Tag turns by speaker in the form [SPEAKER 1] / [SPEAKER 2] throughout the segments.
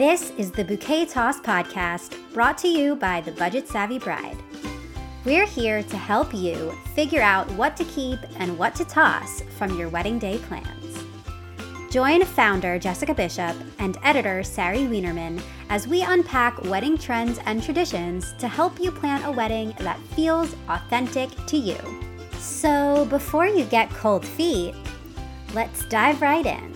[SPEAKER 1] This is the Bouquet Toss podcast brought to you by the Budget Savvy Bride. We're here to help you figure out what to keep and what to toss from your wedding day plans. Join founder Jessica Bishop and editor Sari Wienerman as we unpack wedding trends and traditions to help you plan a wedding that feels authentic to you. So, before you get cold feet, let's dive right in.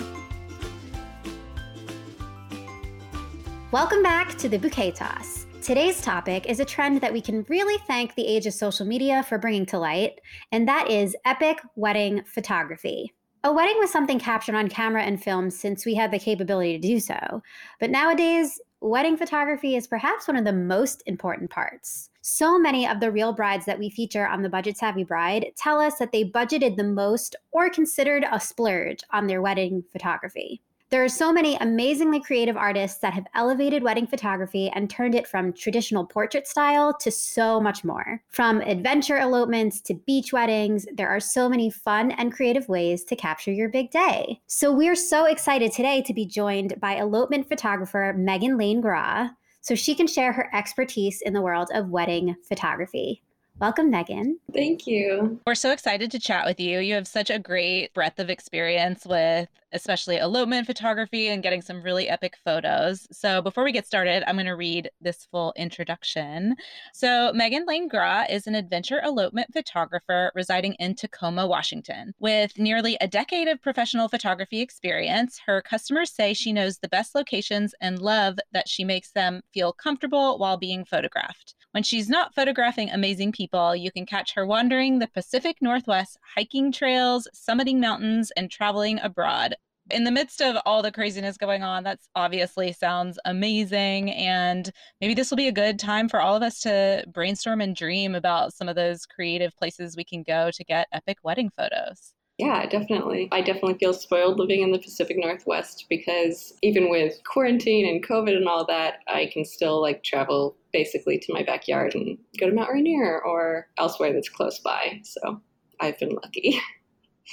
[SPEAKER 1] Welcome back to the Bouquet Toss. Today's topic is a trend that we can really thank the age of social media for bringing to light, and that is epic wedding photography. A wedding was something captured on camera and film since we had the capability to do so. But nowadays, wedding photography is perhaps one of the most important parts. So many of the real brides that we feature on the Budget Savvy Bride tell us that they budgeted the most or considered a splurge on their wedding photography. There are so many amazingly creative artists that have elevated wedding photography and turned it from traditional portrait style to so much more. From adventure elopements to beach weddings, there are so many fun and creative ways to capture your big day. So we're so excited today to be joined by elopement photographer Meghann Laine Grah so she can share her expertise in the world of wedding photography. Welcome, Meghann.
[SPEAKER 2] Thank you.
[SPEAKER 3] We're so excited to chat with you. You have such a great breadth of experience with especially elopement photography and getting some really epic photos. So, before we get started, I'm going to read this full introduction. So, Meghann Laine Grah is an adventure elopement photographer residing in Tacoma, Washington. With nearly a decade of professional photography experience, her customers say she knows the best locations and love that she makes them feel comfortable while being photographed. When she's not photographing amazing people, you can catch her wandering the Pacific Northwest, hiking trails, summiting mountains, and traveling abroad. In the midst of all the craziness going on, that's obviously sounds amazing. And maybe this will be a good time for all of us to brainstorm and dream about some of those creative places we can go to get epic wedding photos.
[SPEAKER 2] Yeah, definitely. I definitely feel spoiled living in the Pacific Northwest because even with quarantine and COVID and all that, I can still like travel basically to my backyard and go to Mount Rainier or elsewhere that's close by. So I've been lucky.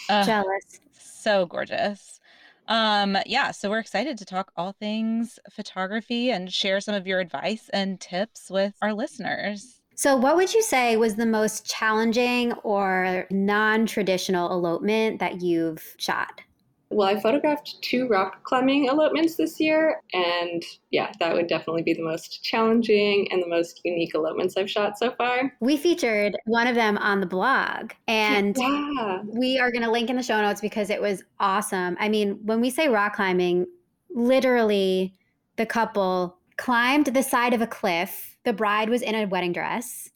[SPEAKER 1] Uh, Jealous.
[SPEAKER 3] So gorgeous. Um, yeah, so we're excited to talk all things photography and share some of your advice and tips with our listeners.
[SPEAKER 1] So, what would you say was the most challenging or non traditional elopement that you've shot?
[SPEAKER 2] Well, I photographed two rock climbing elopements this year, and yeah, that would definitely be the most challenging and the most unique elopements I've shot so far.
[SPEAKER 1] We featured one of them on the blog, and yeah. we are going to link in the show notes because it was awesome. I mean, when we say rock climbing, literally the couple climbed the side of a cliff the bride was in a wedding dress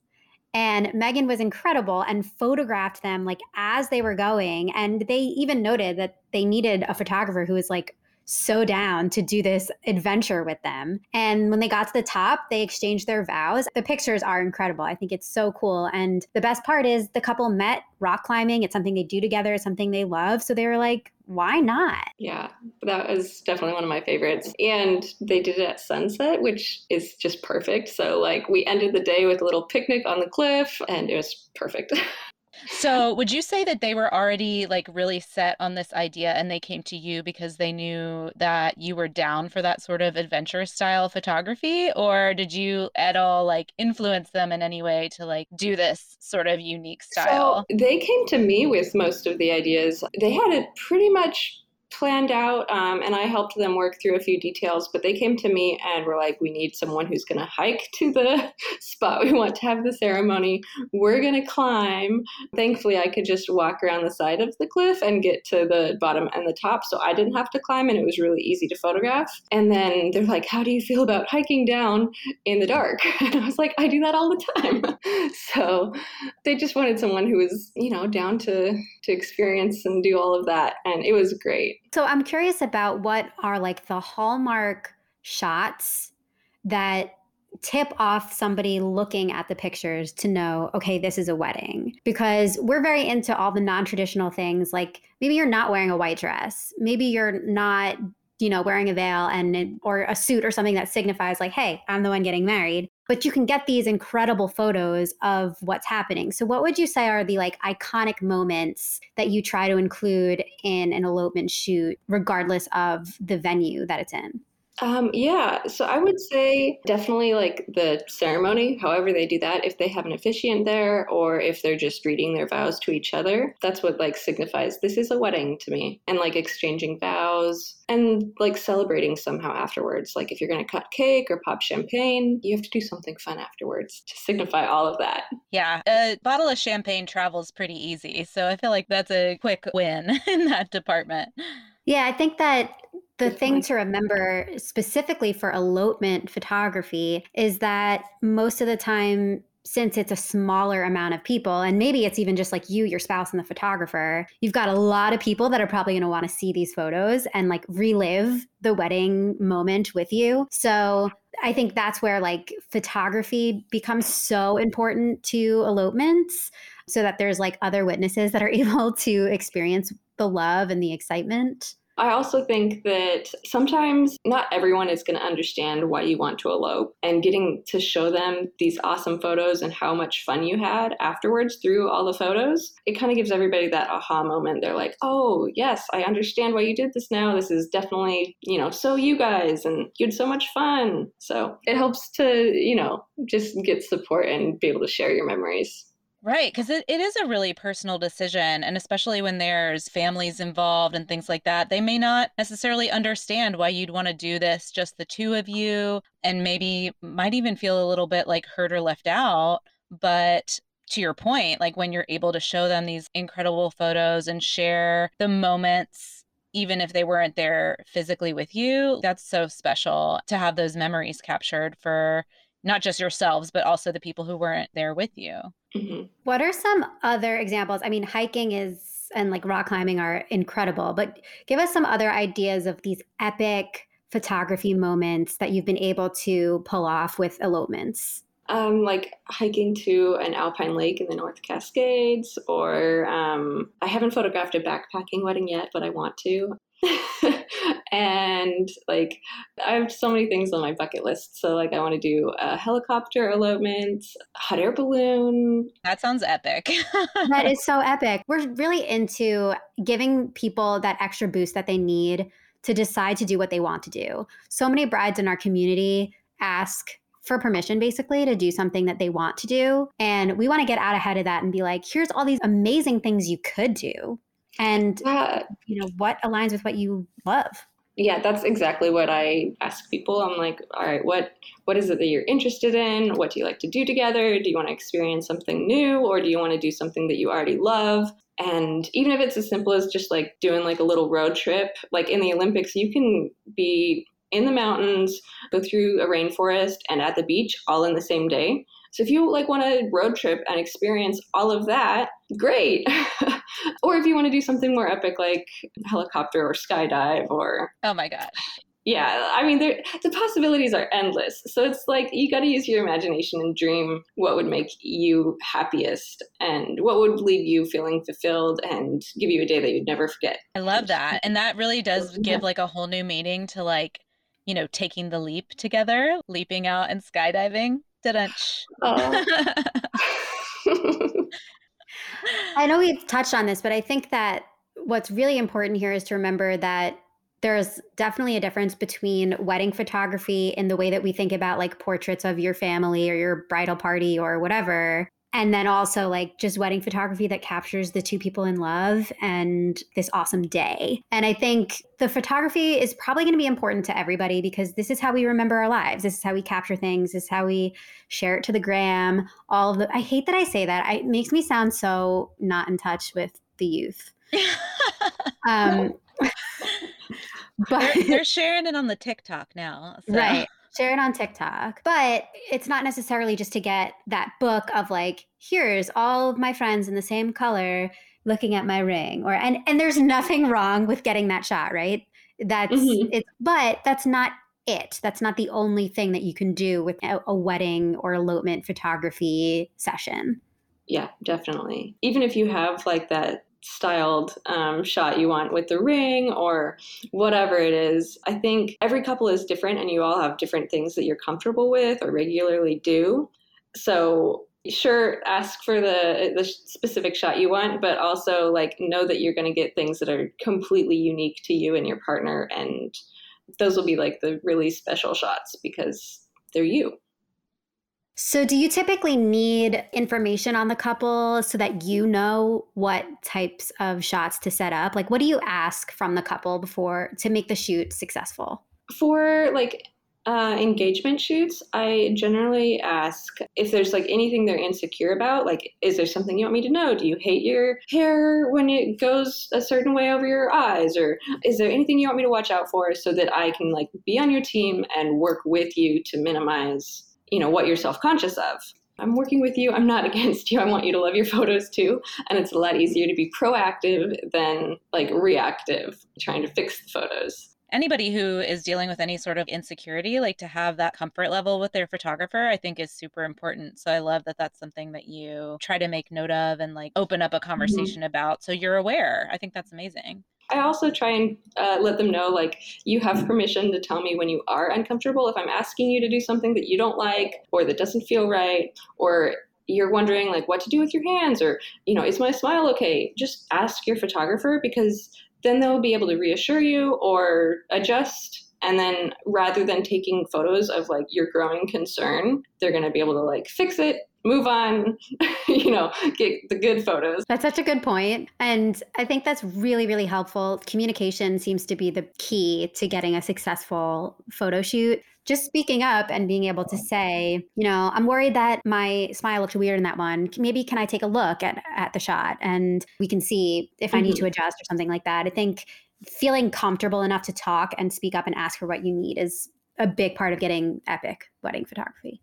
[SPEAKER 1] and Meghann was incredible and photographed them like as they were going. And they even noted that they needed a photographer who was like so down to do this adventure with them. And when they got to the top, they exchanged their vows. The pictures are incredible. I think it's so cool. And the best part is the couple met rock climbing. It's something they do together, it's something they love. So they were like, why not?
[SPEAKER 2] Yeah, that was definitely one of my favorites. And they did it at sunset, which is just perfect. So, like, we ended the day with a little picnic on the cliff, and it was perfect.
[SPEAKER 3] so would you say that they were already like really set on this idea and they came to you because they knew that you were down for that sort of adventure style photography? Or did you at all like influence them in any way to like do this sort of unique style?
[SPEAKER 2] so they came to me with most of the ideas. They had it pretty much planned out um, and I helped them work through a few details, but they came to me and were like, we need someone who's going to hike to the spot we want to have the ceremony. We're going to climb. Thankfully, I could just walk around the side of the cliff and get to the bottom and the top. So I didn't have to climb and it was really easy to photograph. And then they're like, how do you feel about hiking down in the dark? And I was like, I do that all the time. so they just wanted someone who was, you know, down to, to experience and do all of that. And it was great.
[SPEAKER 1] So I'm curious about what are like the hallmark shots that tip off somebody looking at the pictures to know, okay, this is a wedding. Because we're very into all the non traditional things. Like maybe you're not wearing a white dress, maybe you're not you know, wearing a veil and or a suit or something that signifies like, hey, I'm the one getting married. But you can get these incredible photos of what's happening. So what would you say are the like iconic moments that you try to include in an elopement shoot regardless of the venue that it's in?
[SPEAKER 2] Um, yeah, so I would say definitely like the ceremony, however they do that, if they have an officiant there or if they're just reading their vows to each other, that's what like signifies this is a wedding to me. And like exchanging vows and like celebrating somehow afterwards. Like if you're going to cut cake or pop champagne, you have to do something fun afterwards to signify all of that.
[SPEAKER 3] Yeah, a bottle of champagne travels pretty easy. So I feel like that's a quick win in that department.
[SPEAKER 1] Yeah, I think that the thing to remember specifically for elopement photography is that most of the time since it's a smaller amount of people, and maybe it's even just like you, your spouse, and the photographer, you've got a lot of people that are probably going to want to see these photos and like relive the wedding moment with you. So I think that's where like photography becomes so important to elopements so that there's like other witnesses that are able to experience the love and the excitement.
[SPEAKER 2] I also think that sometimes not everyone is going to understand why you want to elope, and getting to show them these awesome photos and how much fun you had afterwards through all the photos, it kind of gives everybody that aha moment. They're like, oh, yes, I understand why you did this now. This is definitely, you know, so you guys, and you had so much fun. So it helps to, you know, just get support and be able to share your memories.
[SPEAKER 3] Right, because it, it is a really personal decision. And especially when there's families involved and things like that, they may not necessarily understand why you'd want to do this, just the two of you, and maybe might even feel a little bit like hurt or left out. But to your point, like when you're able to show them these incredible photos and share the moments even if they weren't there physically with you, that's so special to have those memories captured for not just yourselves, but also the people who weren't there with you.
[SPEAKER 1] Mm-hmm. What are some other examples? I mean, hiking is and like rock climbing are incredible, but give us some other ideas of these epic photography moments that you've been able to pull off with elopements.
[SPEAKER 2] Um, like hiking to an alpine lake in the North Cascades, or um, I haven't photographed a backpacking wedding yet, but I want to. and like I have so many things on my bucket list. So like I want to do a helicopter elopement, hot air balloon.
[SPEAKER 3] That sounds epic.
[SPEAKER 1] that is so epic. We're really into giving people that extra boost that they need to decide to do what they want to do. So many brides in our community ask for permission basically to do something that they want to do. And we want to get out ahead of that and be like, here's all these amazing things you could do and you know what aligns with what you love.
[SPEAKER 2] Yeah that's exactly what i ask people. I'm like all right what what is it that you're interested in? What do you like to do together? Do you want to experience something new or do you want to do something that you already love? And even if it's as simple as just like doing like a little road trip like in the olympics you can be in the mountains go through a rainforest and at the beach all in the same day. So if you like want to road trip and experience all of that, great. or if you want to do something more epic like helicopter or skydive or
[SPEAKER 3] Oh my gosh.
[SPEAKER 2] Yeah, I mean the possibilities are endless. So it's like you got to use your imagination and dream what would make you happiest and what would leave you feeling fulfilled and give you a day that you'd never forget.
[SPEAKER 3] I love that. And that really does give like a whole new meaning to like you know, taking the leap together, leaping out and skydiving. Oh.
[SPEAKER 1] I know we've touched on this, but I think that what's really important here is to remember that there's definitely a difference between wedding photography in the way that we think about like portraits of your family or your bridal party or whatever and then also like just wedding photography that captures the two people in love and this awesome day. And I think the photography is probably going to be important to everybody because this is how we remember our lives. This is how we capture things. This is how we share it to the gram. All of the I hate that I say that. I, it makes me sound so not in touch with the youth. um,
[SPEAKER 3] but they're, they're, sharing it on the TikTok now.
[SPEAKER 1] So. Right share it on TikTok. But it's not necessarily just to get that book of like, here's all of my friends in the same color looking at my ring or and and there's nothing wrong with getting that shot, right? That's mm-hmm. it's but that's not it. That's not the only thing that you can do with a, a wedding or elopement photography session.
[SPEAKER 2] Yeah, definitely. Even if you have like that styled um, shot you want with the ring or whatever it is. I think every couple is different and you all have different things that you're comfortable with or regularly do. So sure ask for the the specific shot you want but also like know that you're going to get things that are completely unique to you and your partner and those will be like the really special shots because they're you.
[SPEAKER 1] So, do you typically need information on the couple so that you know what types of shots to set up? Like, what do you ask from the couple before to make the shoot successful?
[SPEAKER 2] For like uh, engagement shoots, I generally ask if there's like anything they're insecure about. Like, is there something you want me to know? Do you hate your hair when it goes a certain way over your eyes? Or is there anything you want me to watch out for so that I can like be on your team and work with you to minimize you know what you're self-conscious of. I'm working with you. I'm not against you. I want you to love your photos too. And it's a lot easier to be proactive than like reactive trying to fix the photos.
[SPEAKER 3] Anybody who is dealing with any sort of insecurity like to have that comfort level with their photographer i think is super important. So i love that that's something that you try to make note of and like open up a mm-hmm. conversation mm-hmm. about so you're aware. I think that's amazing
[SPEAKER 2] I also try and uh, let them know like you have permission to tell me when you are uncomfortable. If I'm asking you to do something that you don't like or that doesn't feel right, or you're wondering like what to do with your hands, or you know, is my smile okay? Just ask your photographer because then they'll be able to reassure you or adjust. And then rather than taking photos of like your growing concern, they're going to be able to like fix it move on, you know, get the good photos.
[SPEAKER 1] That's such a good point. And I think that's really, really helpful. Communication seems to be the key to getting a successful photo shoot. Just speaking up and being able to say, you know, I'm worried that my smile looked weird in that one. Maybe can I take a look at, at the shot and we can see if mm-hmm. I need to mm-hmm. adjust or something like that. I think feeling comfortable enough to talk and speak up and ask for what you need is a big part of getting epic wedding photography.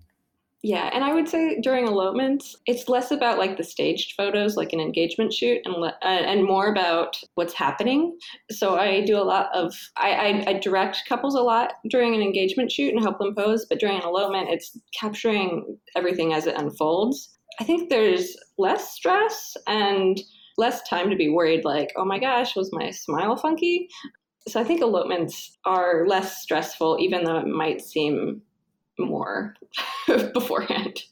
[SPEAKER 2] Yeah, and I would say during elopements, it's less about like the staged photos, like an engagement shoot, and le- uh, and more about what's happening. So I do a lot of I, I, I direct couples a lot during an engagement shoot and help them pose, but during an elopement, it's capturing everything as it unfolds. I think there's less stress and less time to be worried, like, oh my gosh, was my smile funky? So I think elopements are less stressful, even though it might seem more beforehand.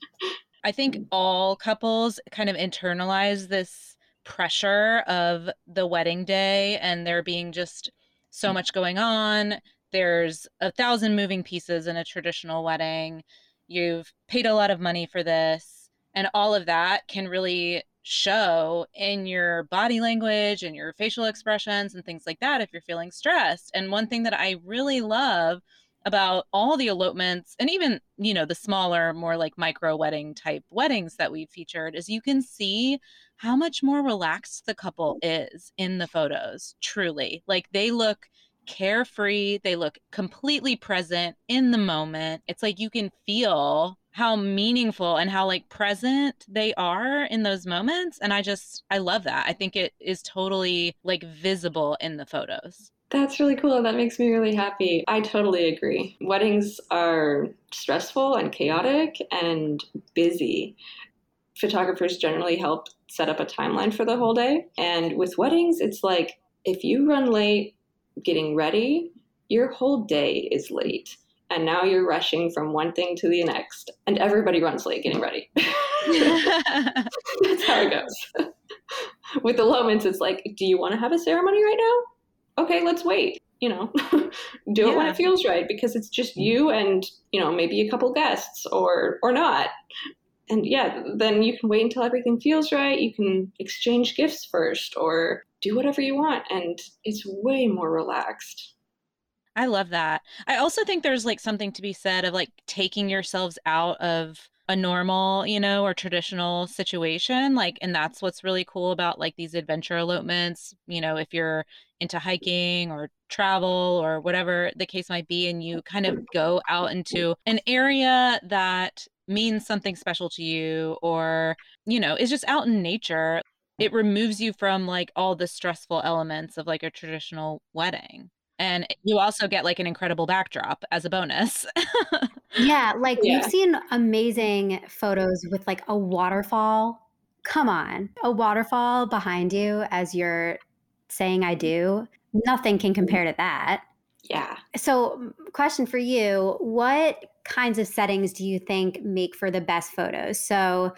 [SPEAKER 3] I think all couples kind of internalize this pressure of the wedding day and there being just so mm. much going on. There's a thousand moving pieces in a traditional wedding. You've paid a lot of money for this, and all of that can really show in your body language and your facial expressions and things like that if you're feeling stressed. And one thing that I really love about all the elopements and even you know the smaller more like micro wedding type weddings that we've featured is you can see how much more relaxed the couple is in the photos truly. Like they look carefree they look completely present in the moment. It's like you can feel how meaningful and how like present they are in those moments and i just i love that. I think it is totally like visible in the photos
[SPEAKER 2] that's really cool. That makes me really happy. I totally agree. Weddings are stressful and chaotic and busy. Photographers generally help set up a timeline for the whole day. And with weddings, it's like if you run late getting ready, your whole day is late. And now you're rushing from one thing to the next. And everybody runs late getting ready. That's how it goes. with the elopements, it's like, do you want to have a ceremony right now? Okay, let's wait. You know, do it when it feels right because it's just mm-hmm. you and you know maybe a couple guests or or not. And yeah, then you can wait until everything feels right. You can exchange gifts first or do whatever you want, and it's way more relaxed.
[SPEAKER 3] I love that. I also think there's like something to be said of like taking yourselves out of a normal, you know, or traditional situation. Like, and that's what's really cool about like these adventure elopements. You know, if you're into hiking or travel or whatever the case might be, and you kind of go out into an area that means something special to you or, you know, is just out in nature, it removes you from like all the stressful elements of like a traditional wedding and you also get like an incredible backdrop as a bonus.
[SPEAKER 1] yeah, like yeah. we've seen amazing photos with like a waterfall. Come on, a waterfall behind you as you're saying I do. Nothing can mm-hmm. compare to that.
[SPEAKER 2] Yeah.
[SPEAKER 1] So, question for you, what kinds of settings do you think make for the best photos? So,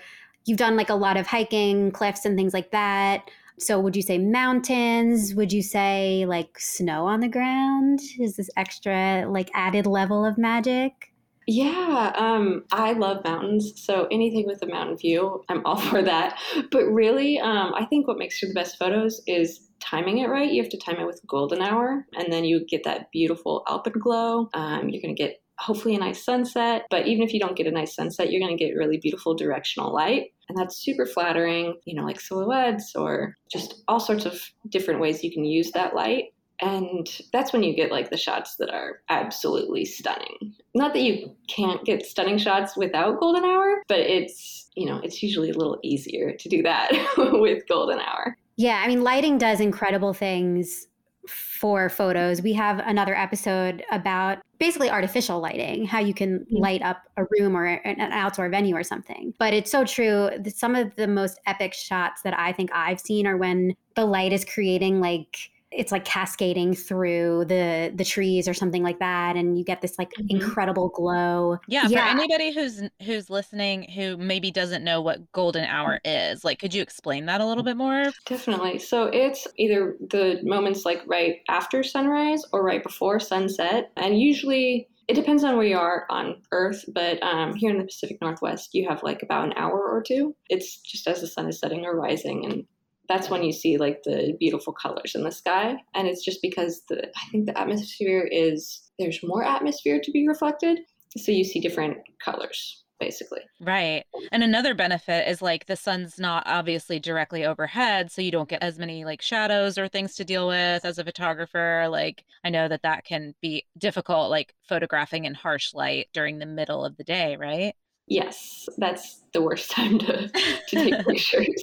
[SPEAKER 1] you've done like a lot of hiking, cliffs and things like that. So, would you say mountains? Would you say like snow on the ground? Is this extra, like added level of magic?
[SPEAKER 2] Yeah, um, I love mountains. So anything with a mountain view, I'm all for that. But really, um, I think what makes for the best photos is timing it right. You have to time it with golden hour, and then you get that beautiful alpenglow. Um, you're going to get hopefully a nice sunset. But even if you don't get a nice sunset, you're going to get really beautiful directional light. And that's super flattering, you know, like silhouettes or just all sorts of different ways you can use that light. And that's when you get like the shots that are absolutely stunning. Not that you can't get stunning shots without golden hour, but it's, you know, it's usually a little easier to do that with golden hour.
[SPEAKER 1] Yeah, I mean, lighting does incredible things for photos. We have another episode about basically artificial lighting, how you can mm-hmm. light up a room or an outdoor venue or something. But it's so true. Some of the most epic shots that I think I've seen are when the light is creating like it's like cascading through the the trees or something like that and you get this like mm-hmm. incredible glow
[SPEAKER 3] yeah, yeah, for anybody who's who's listening who maybe doesn't know what golden hour is like could you explain that a little bit more
[SPEAKER 2] definitely so it's either the moments like right after sunrise or right before sunset and usually it depends on where you are on Earth, but um, here in the Pacific Northwest, you have like about an hour or two. It's just as the sun is setting or rising, and that's when you see like the beautiful colors in the sky. And it's just because the i think the atmosphere is there's more atmosphere to be reflected. So you see different colors basically.
[SPEAKER 3] Right. And another benefit is like the sun's not obviously directly overhead so you don't get as many like shadows or things to deal with as a photographer. Like i know that that can be difficult like photographing in harsh light during the middle of the day right?
[SPEAKER 2] Yes. That's the worst time to, to take pictures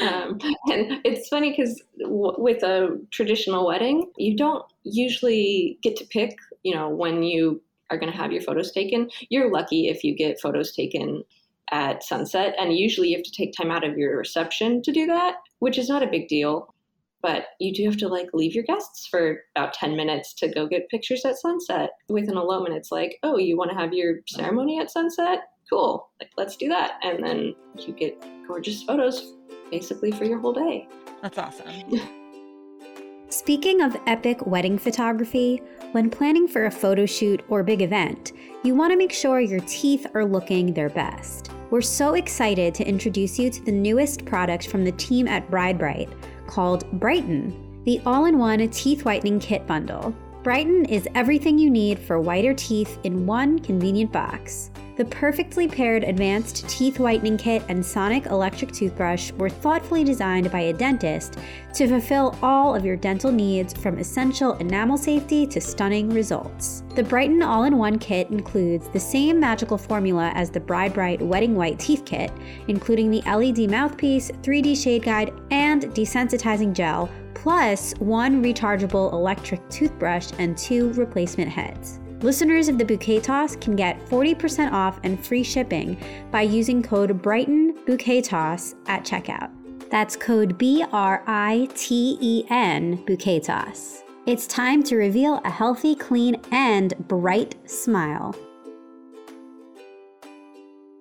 [SPEAKER 2] um, and it's funny because w- with a traditional wedding, you don't usually get to pick, you know, when you are going to have your photos taken. You're lucky if you get photos taken at sunset, and usually you have to take time out of your reception to do that, which is not a big deal. But you do have to like leave your guests for about 10 minutes to go get pictures at sunset. With an elopement, it's like, oh, you want to have your ceremony at sunset? Cool, like, let's do that. And then you get gorgeous photos basically for your whole day.
[SPEAKER 3] That's awesome.
[SPEAKER 1] Speaking of epic wedding photography, when planning for a photo shoot or big event, you want to make sure your teeth are looking their best. We're so excited to introduce you to the newest product from the team at BrideBrite called BRITEN, the all in one teeth whitening kit bundle. BRITEN is everything you need for whiter teeth in one convenient box. The perfectly paired advanced teeth whitening kit and sonic electric toothbrush were thoughtfully designed by a dentist to fulfill all of your dental needs from essential enamel safety to stunning results. The BRITEN all in one kit includes the same magical formula as the BrideBrite Wedding White Teeth Kit, including the LED mouthpiece, 3D shade guide, and desensitizing gel, plus one rechargeable electric toothbrush and two replacement heads. Listeners of the Bouquet Toss can get 40% off and free shipping by using code BRITEN Bouquet Toss at checkout. That's code B R I T E N Bouquet Toss. It's time to reveal a healthy, clean, and bright smile.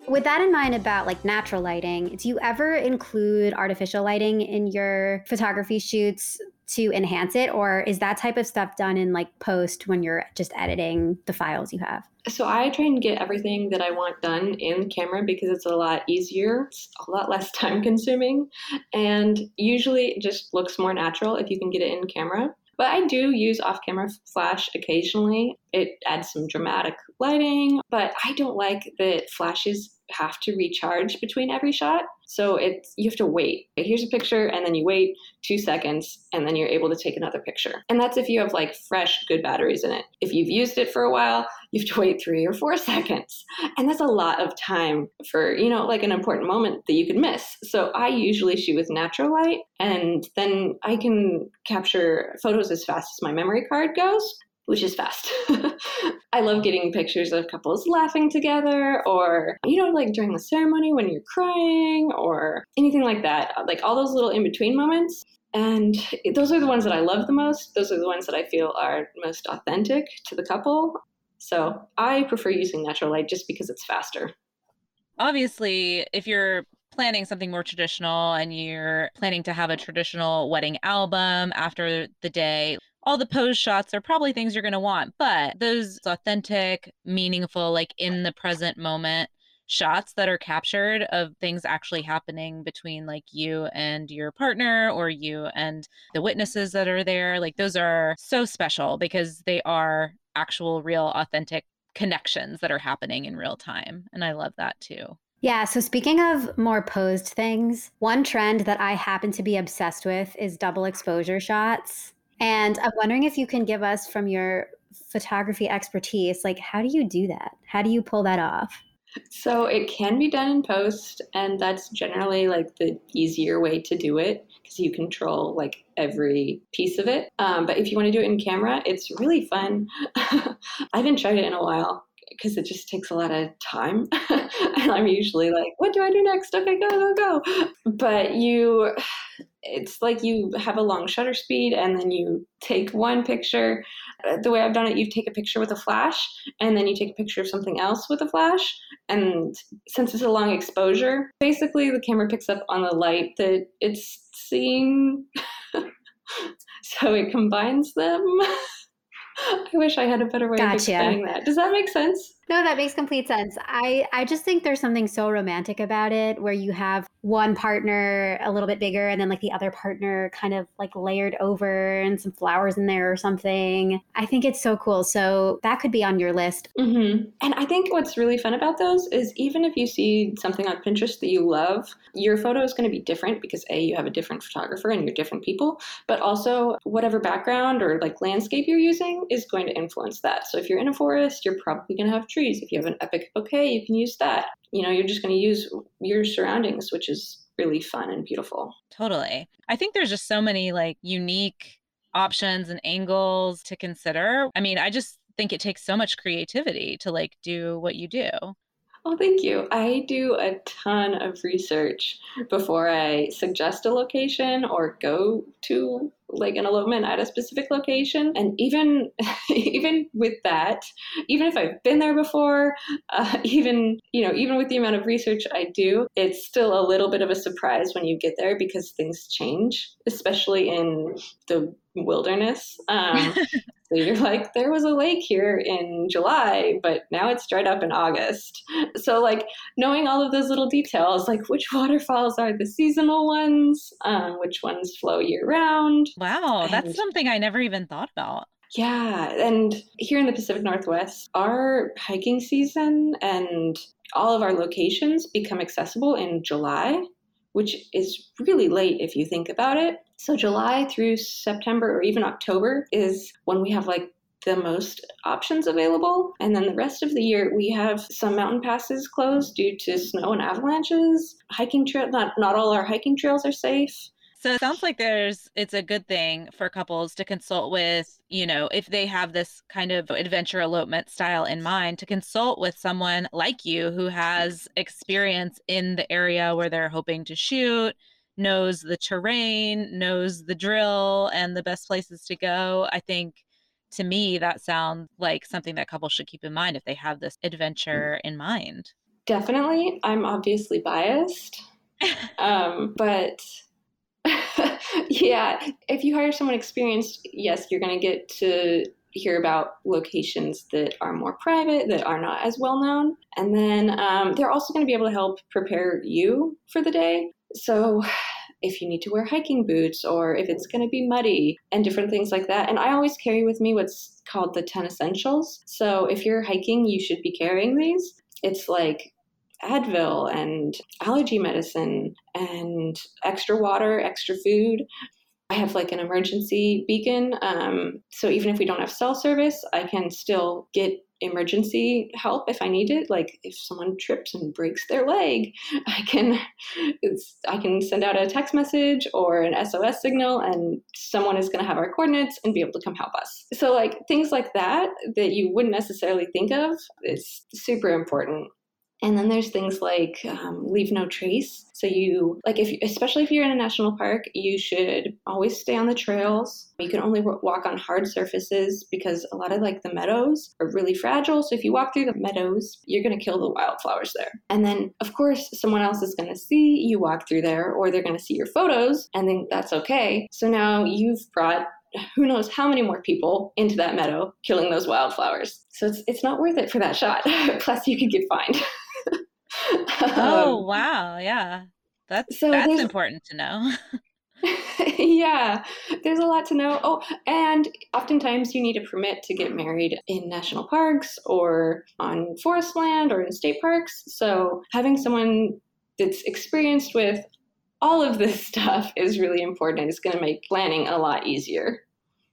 [SPEAKER 1] With that in mind about like natural lighting, do you ever include artificial lighting in your photography shoots to enhance it? Or is that type of stuff done in like post when you're just editing the files you have?
[SPEAKER 2] So i try and get everything that i want done in camera because it's a lot easier it's a lot less time consuming and usually it just looks more natural if you can get it in camera but I do use off camera flash occasionally. It adds some dramatic lighting, but I don't like that flashes have to recharge between every shot. So it's you have to wait. Here's a picture, and then you wait two seconds, and then you're able to take another picture. And that's if you have like fresh, good batteries in it. If you've used it for a while, you have to wait three or four seconds. And that's a lot of time for, you know, like an important moment that you could miss. So I usually shoot with natural light, and then I can capture photos as fast as my memory card goes which is fast. I love getting pictures of couples laughing together, or, you know, like during the ceremony when you're crying, or anything like that. Like all those little in between moments. And those are the ones that I love the most. Those are the ones that I feel are most authentic to the couple. So I prefer using natural light just because it's faster.
[SPEAKER 3] Obviously, if you're planning something more traditional and you're planning to have a traditional wedding album after the day, all the pose shots are probably things you're going to want, but those authentic, meaningful, like in the present moment shots that are captured of things actually happening between like you and your partner or you and the witnesses that are there, like those are so special because they are actual, real, authentic connections that are happening in real time. And I love that too.
[SPEAKER 1] Yeah. So, speaking of more posed things, one trend that I happen to be obsessed with is double exposure shots. And I'm wondering if you can give us from your photography expertise, like, how do you do that? How do you pull that off?
[SPEAKER 2] So it can be done in post, and that's generally like the easier way to do it because you control like every piece of it. Um, but if you want to do it in camera, it's really fun. I haven't tried it in a while because it just takes a lot of time. and I'm usually like, what do I do next? Okay, go, go, go. But you, it's like you have a long shutter speed and then you take one picture. The way I've done it, you take a picture with a flash and then you take a picture of something else with a flash. And since it's a long exposure, basically the camera picks up on the light that it's seeing. so it combines them. I wish I had a better way gotcha. of explaining that. Does that make sense?
[SPEAKER 1] No, that makes complete sense. I, I just think there's something so romantic about it where you have one partner a little bit bigger and then like the other partner kind of like layered over and some flowers in there or something. I think it's so cool. So that could be on your list.
[SPEAKER 2] Mm-hmm. And I think what's really fun about those is even if you see something on Pinterest that you love, your photo is going to be different because A, you have a different photographer and you're different people, but also whatever background or like landscape you're using is going to influence that. So if you're in a forest, you're probably going to have trees. If you have an epic bouquet, you can use that. You know, you're just going to use your surroundings, which is really fun and beautiful.
[SPEAKER 3] Totally. I think there's just so many like unique options and angles to consider. I mean, I just think it takes so much creativity to like do what you do.
[SPEAKER 2] Oh, thank you. I do a ton of research before I suggest a location or go to like an elopement at a specific location. And even even with that, even if I've been there before, uh, even you know, even with the amount of research I do, it's still a little bit of a surprise when you get there because things change, especially in the wilderness. Um, so you're like, there was a lake here in July, but now it's dried up in August. So, like, knowing all of those little details, like which waterfalls are the seasonal ones, um, which ones flow year round.
[SPEAKER 3] Wow, that's and, something I never even thought about.
[SPEAKER 2] Yeah, and here in the Pacific Northwest, our hiking season and all of our locations become accessible in July which is really late if you think about it. So, July through September or even October is when we have like the most options available. And then the rest of the year, we have some mountain passes closed due to snow and avalanches. Hiking trail, not, not all our hiking trails are safe.
[SPEAKER 3] So it sounds like there's it's a good thing for couples to consult with, you know, if they have this kind of adventure elopement style in mind, to consult with someone like you who has experience in the area where they're hoping to shoot, knows the terrain, knows the drill and the best places to go. I think to me that sounds like something that couples should keep in mind if they have this adventure in mind.
[SPEAKER 2] Definitely. I'm obviously biased. um, but yeah, if you hire someone experienced, yes, you're going to get to hear about locations that are more private, that are not as well known. And then um, they're also going to be able to help prepare you for the day. So if you need to wear hiking boots or if it's going to be muddy and different things like that. And I always carry with me what's called the 10 essentials. So if you're hiking, you should be carrying these. It's like Advil and allergy medicine and extra water, extra food. I have like an emergency beacon. Um, so even if we don't have cell service, I can still get emergency help if I need it. Like if someone trips and breaks their leg, I can I can send out a text message or an SOS signal, and someone is going to have our coordinates and be able to come help us. So like things like that that you wouldn't necessarily think of is super important And then there's things like um, leave no trace. So you like if especially if you're in a national park, you should always stay on the trails. You can only walk on hard surfaces because a lot of like the meadows are really fragile. So if you walk through the meadows, you're going to kill the wildflowers there. And then of course someone else is going to see you walk through there or they're going to see your photos and then that's okay. So now you've brought who knows how many more people into that meadow killing those wildflowers. So it's, it's not worth it for that shot. Plus, you could get fined.
[SPEAKER 3] oh, um, wow. Yeah. That's, so that's important to know.
[SPEAKER 2] yeah, there's a lot to know. Oh, and oftentimes you need a permit to get married in national parks or on forest land or in state parks. So having someone that's experienced with all of this stuff is really important. It's going to make planning a lot easier.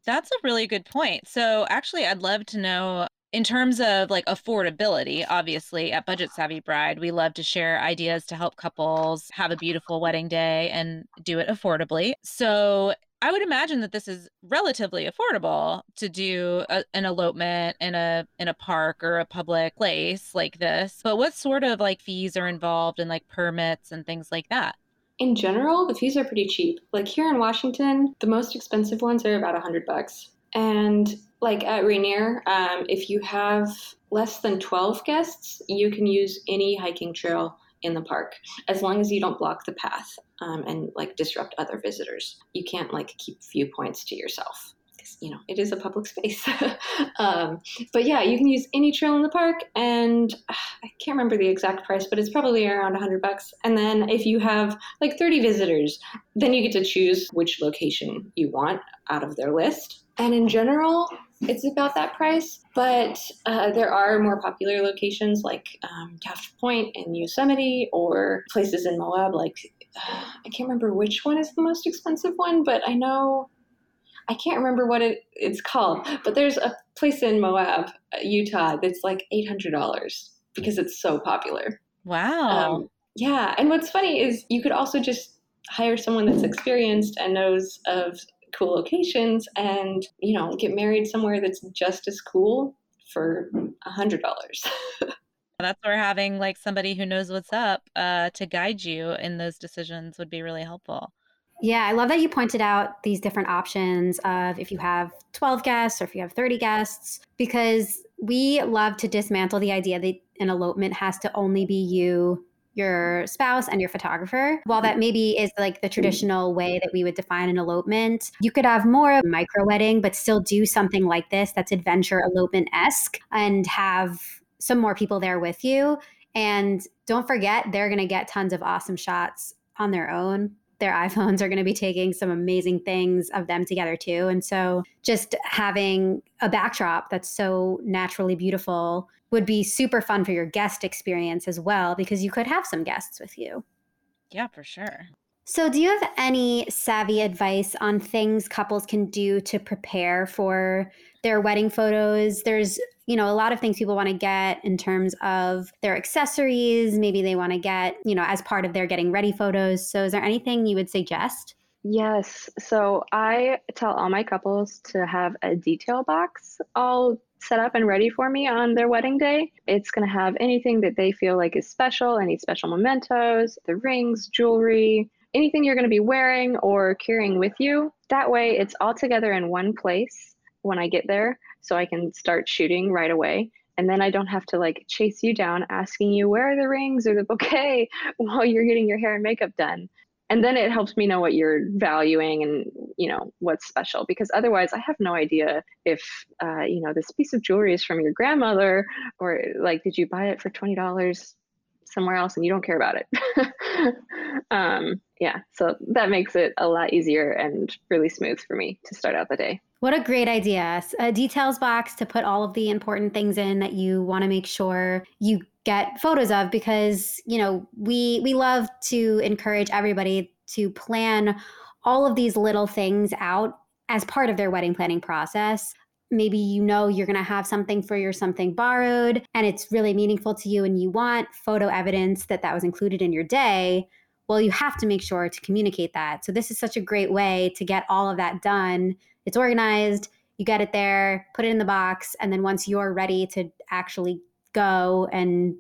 [SPEAKER 3] That's a really good point. So, actually, I'd love to know in terms of like affordability, obviously at Budget Savvy Bride, we love to share ideas to help couples have a beautiful wedding day and do it affordably. So I would imagine that this is relatively affordable to do a, an elopement in a in a park or a public place like this. But what sort of like fees are involved and like permits and things like that?
[SPEAKER 2] In general, the fees are pretty cheap. Like here in Washington, the most expensive ones are about a hundred bucks. And like at Rainier, um, if you have less than 12 guests, you can use any hiking trail in the park as long as you don't block the path um, and like disrupt other visitors. You can't like keep viewpoints to yourself because you know it is a public space. um, but yeah, you can use any trail in the park, and uh, I can't remember the exact price, but it's probably around 100 bucks. And then if you have like 30 visitors, then you get to choose which location you want out of their list. And in general, it's about that price. But uh, there are more popular locations like um, Taft Point in Yosemite or places in Moab. Like, uh, I can't remember which one is the most expensive one, but I know. I can't remember what it, it's called, but there's a place in Moab, uh, Utah, that's like $800 because it's so popular.
[SPEAKER 3] Wow.
[SPEAKER 2] Um, yeah. And what's funny is you could also just hire someone that's experienced and knows of cool locations and you know get married somewhere that's just as cool for a hundred dollars.
[SPEAKER 3] That's where having like somebody who knows what's up uh, to guide you in those decisions would be really helpful.
[SPEAKER 1] Yeah, I love that you pointed out these different options of if you have 12 guests or if you have 30 guests, because we love to dismantle the idea that an elopement has to only be you your spouse and your photographer. While that maybe is like the hmm. traditional way that we would define an elopement, you could have more of a micro wedding, but still do something like this that's adventure elopement esque and have some more people there with you. And don't forget, they're going to get tons of awesome shots on their own their iPhones are going to be taking some amazing things of them together too. And so just having a backdrop that's so naturally beautiful would be super fun for your guest experience as well, because you could have some guests with you.
[SPEAKER 3] Yeah, for sure.
[SPEAKER 1] So, do you have any savvy advice on things couples can do to prepare for their wedding photos? There's, you know, a lot of things people want to get in terms of their accessories. Maybe they want to get, you know, as part of their getting ready photos. So, is there anything you would suggest?
[SPEAKER 4] Yes. So, I tell all my couples to have a detail box all set up and ready for me on their wedding day. It's going to have anything that they feel like is special, any special mementos, the rings, jewelry, anything you're going to be wearing or carrying with you. That way, it's all together in one place when I get there so I can start shooting right away. And then I don't have to like chase you down asking you where are the rings or the bouquet while you're getting your hair and makeup done. And then it helps me know what you're valuing and you know what's special because otherwise I have no idea if uh, you know this piece of jewelry is from your grandmother or like did you buy it for twenty dollars somewhere else and you don't care about it. um, yeah, so that makes it a lot easier and really smooth for me to start out the day.
[SPEAKER 1] What a great idea. A details box to put all of the important things in that you want to make sure you get photos of because, you know, we we love to encourage everybody to plan all of these little things out as part of their wedding planning process. Maybe you know you're going to have something for your something borrowed and it's really meaningful to you and you want photo evidence that that was included in your day. Well you have to make sure to communicate that. So this is such a great way to get all of that done it's organized you get it there put it in the box and then once you're ready to actually go and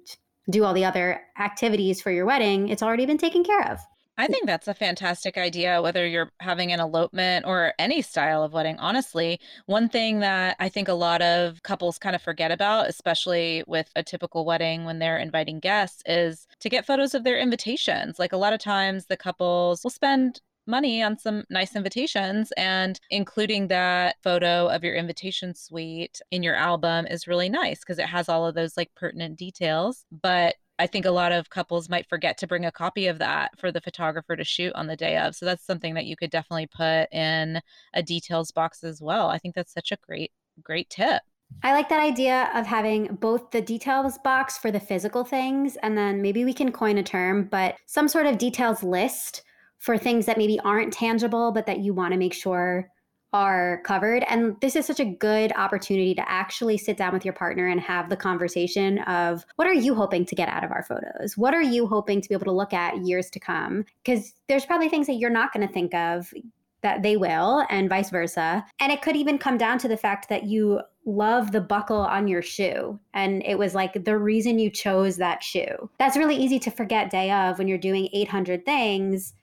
[SPEAKER 1] do all the other activities for your wedding, it's already been taken care of.
[SPEAKER 3] I think that's a fantastic idea, whether you're having an elopement or any style of wedding. Honestly, one thing that I think a lot of couples kind of forget about, especially with a typical wedding when they're inviting guests, is to get photos of their invitations. Like a lot of times, the couples will spend money on some nice invitations and including that photo of your invitation suite in your album is really nice because it has all of those like pertinent details but I think a lot of couples might forget to bring a copy of that for the photographer to shoot on the day of. So that's something that you could definitely put in a details box as well. I think that's such a great, great tip.
[SPEAKER 1] I like that idea of having both the details box for the physical things, and then maybe we can coin a term, but some sort of details list for things that maybe aren't tangible, but that you want to make sure are covered. And this is such a good opportunity to actually sit down with your partner and have the conversation of what are you hoping to get out of our photos? What are you hoping to be able to look at years to come? Because there's probably things that you're not going to think of that they will, and vice versa. And it could even come down to the fact that you love the buckle on your shoe. And it was like the reason you chose that shoe. That's really easy to forget day of when you're doing 800 things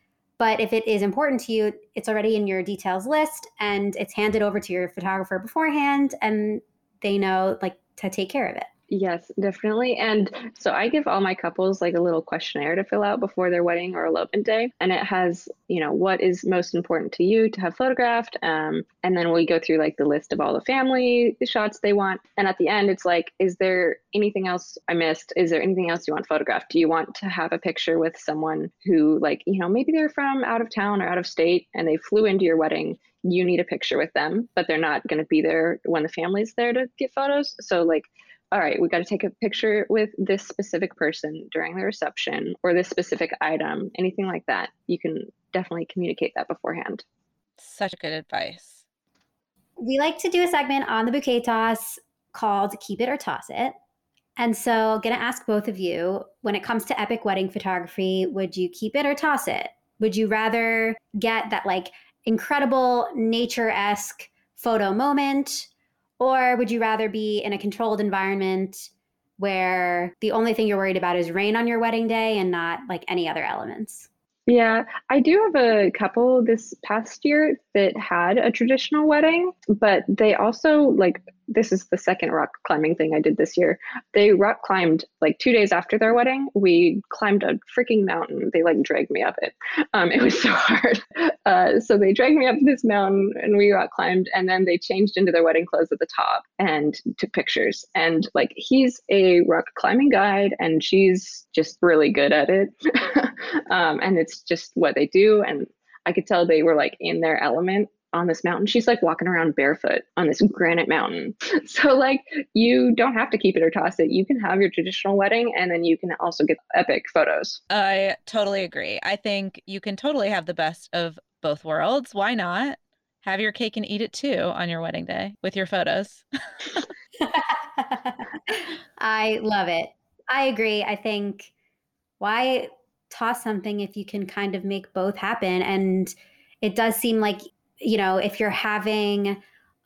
[SPEAKER 1] but if it is important to you, it's already in your details list and it's handed over to your photographer beforehand and they know like to take care of it.
[SPEAKER 2] Yes, definitely. And so I give all my couples like a little questionnaire to fill out before their wedding or elopement day. And it has, you know, what is most important to you to have photographed. Um, and then we go through like the list of all the family shots they want. And at the end, it's like, is there anything else I missed? Is there anything else you want photographed? Do you want to have a picture with someone who, like, you know, maybe they're from out of town or out of state and they flew into your wedding? You need a picture with them, but they're not going to be there when the family's there to get photos. So, like, all right, we got to take a picture with this specific person during the reception or this specific item, anything like that, you can definitely communicate that beforehand.
[SPEAKER 3] Such good advice.
[SPEAKER 1] We like to do a segment on the bouquet toss called Keep It or Toss It. And so, going to ask both of you when it comes to epic wedding photography, would you keep it or toss it? Would you rather get that like incredible nature esque photo moment or would you rather be in a controlled environment where the only thing you're worried about is rain on your wedding day and not like any other elements?
[SPEAKER 2] Yeah, I do have a couple this past year that had a traditional wedding, but they also like this is the second rock climbing thing I did this year. They rock climbed like two days after their wedding. We climbed a freaking mountain. They like dragged me up it. Um, it was so hard. Uh, so they dragged me up this mountain and we rock climbed, and then they changed into their wedding clothes at the top and took pictures. And like he's a rock climbing guide, and she's just really good at it. um, and it's just what they do. And I could tell they were like in their element on this mountain. She's like walking around barefoot on this granite mountain. So like you don't have to keep it or toss it. You can have your traditional wedding and then you can also get epic photos.
[SPEAKER 3] I totally agree. I think you can totally have the best of both worlds. Why not? Have your cake and eat it too on your wedding day with your photos.
[SPEAKER 1] I love it. I agree. I think why toss something if you can kind of make both happen and it does seem like you know, if you're having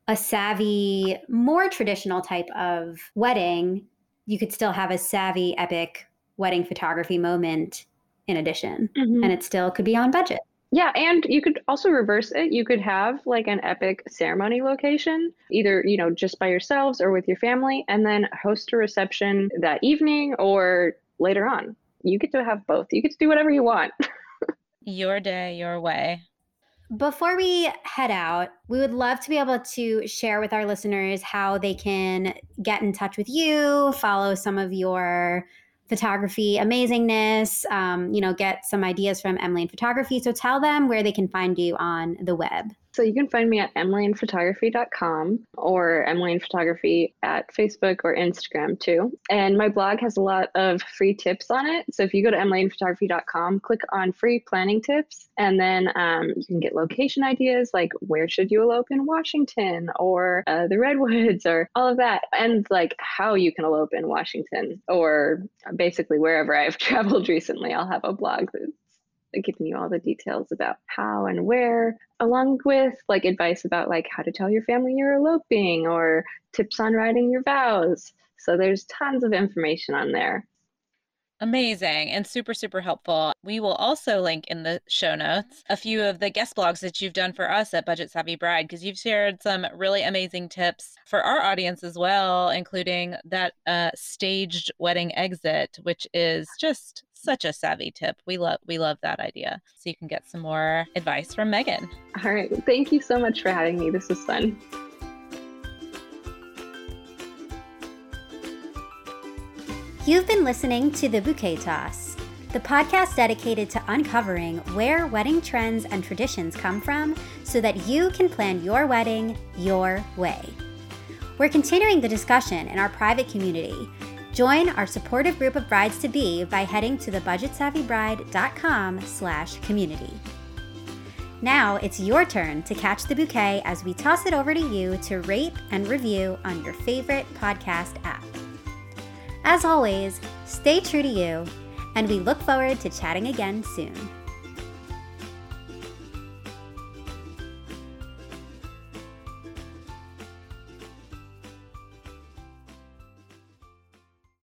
[SPEAKER 1] a savvy, more traditional type of wedding, you could still have a savvy, epic wedding photography moment in addition, mm-hmm. and it still could be on budget.
[SPEAKER 2] Yeah, and you could also reverse it. You could have like an epic ceremony location, either, you know, just by yourselves or with your family, and then host a reception that evening or later on. You get to have both. You get to do whatever you want.
[SPEAKER 3] your day, your way.
[SPEAKER 1] Before we head out, we would love to be able to share with our listeners how they can get in touch with you, follow some of your photography amazingness, um, you know, get some ideas from M.Laine Photography. So tell them where they can find you on the web.
[SPEAKER 2] So you can find me at mlainephotography.com or M.Laine Photography at Facebook or Instagram too. And my blog has a lot of free tips on it. So if you go to mlainephotography.com, click on free planning tips, and then um, you can get location ideas like where should you elope in Washington or uh, the Redwoods or all of that, and like how you can elope in Washington or basically wherever I've traveled recently. I'll have a blog giving you all the details about how and where, along with like advice about like how to tell your family you're eloping or tips on writing your vows. So there's tons of information on there.
[SPEAKER 3] Amazing and super, super helpful. We will also link in the show notes a few of the guest blogs that you've done for us at Budget Savvy Bride because you've shared some really amazing tips for our audience as well, including that uh, staged wedding exit, which is just such a savvy tip. We love we love that idea. So you can get some more advice from Meghann.
[SPEAKER 4] All right. Thank you so much for having me. This was fun.
[SPEAKER 1] You've been listening to The Bouquet Toss, the podcast dedicated to uncovering where wedding trends and traditions come from so that you can plan your wedding your way. We're continuing the discussion in our private community. Join our supportive group of brides to be by heading to thebudgetsavvybride.com slash community. Now it's your turn to catch the bouquet as we toss it over to you to rate and review on your favorite podcast app. As always, stay true to you, and we look forward to chatting again soon.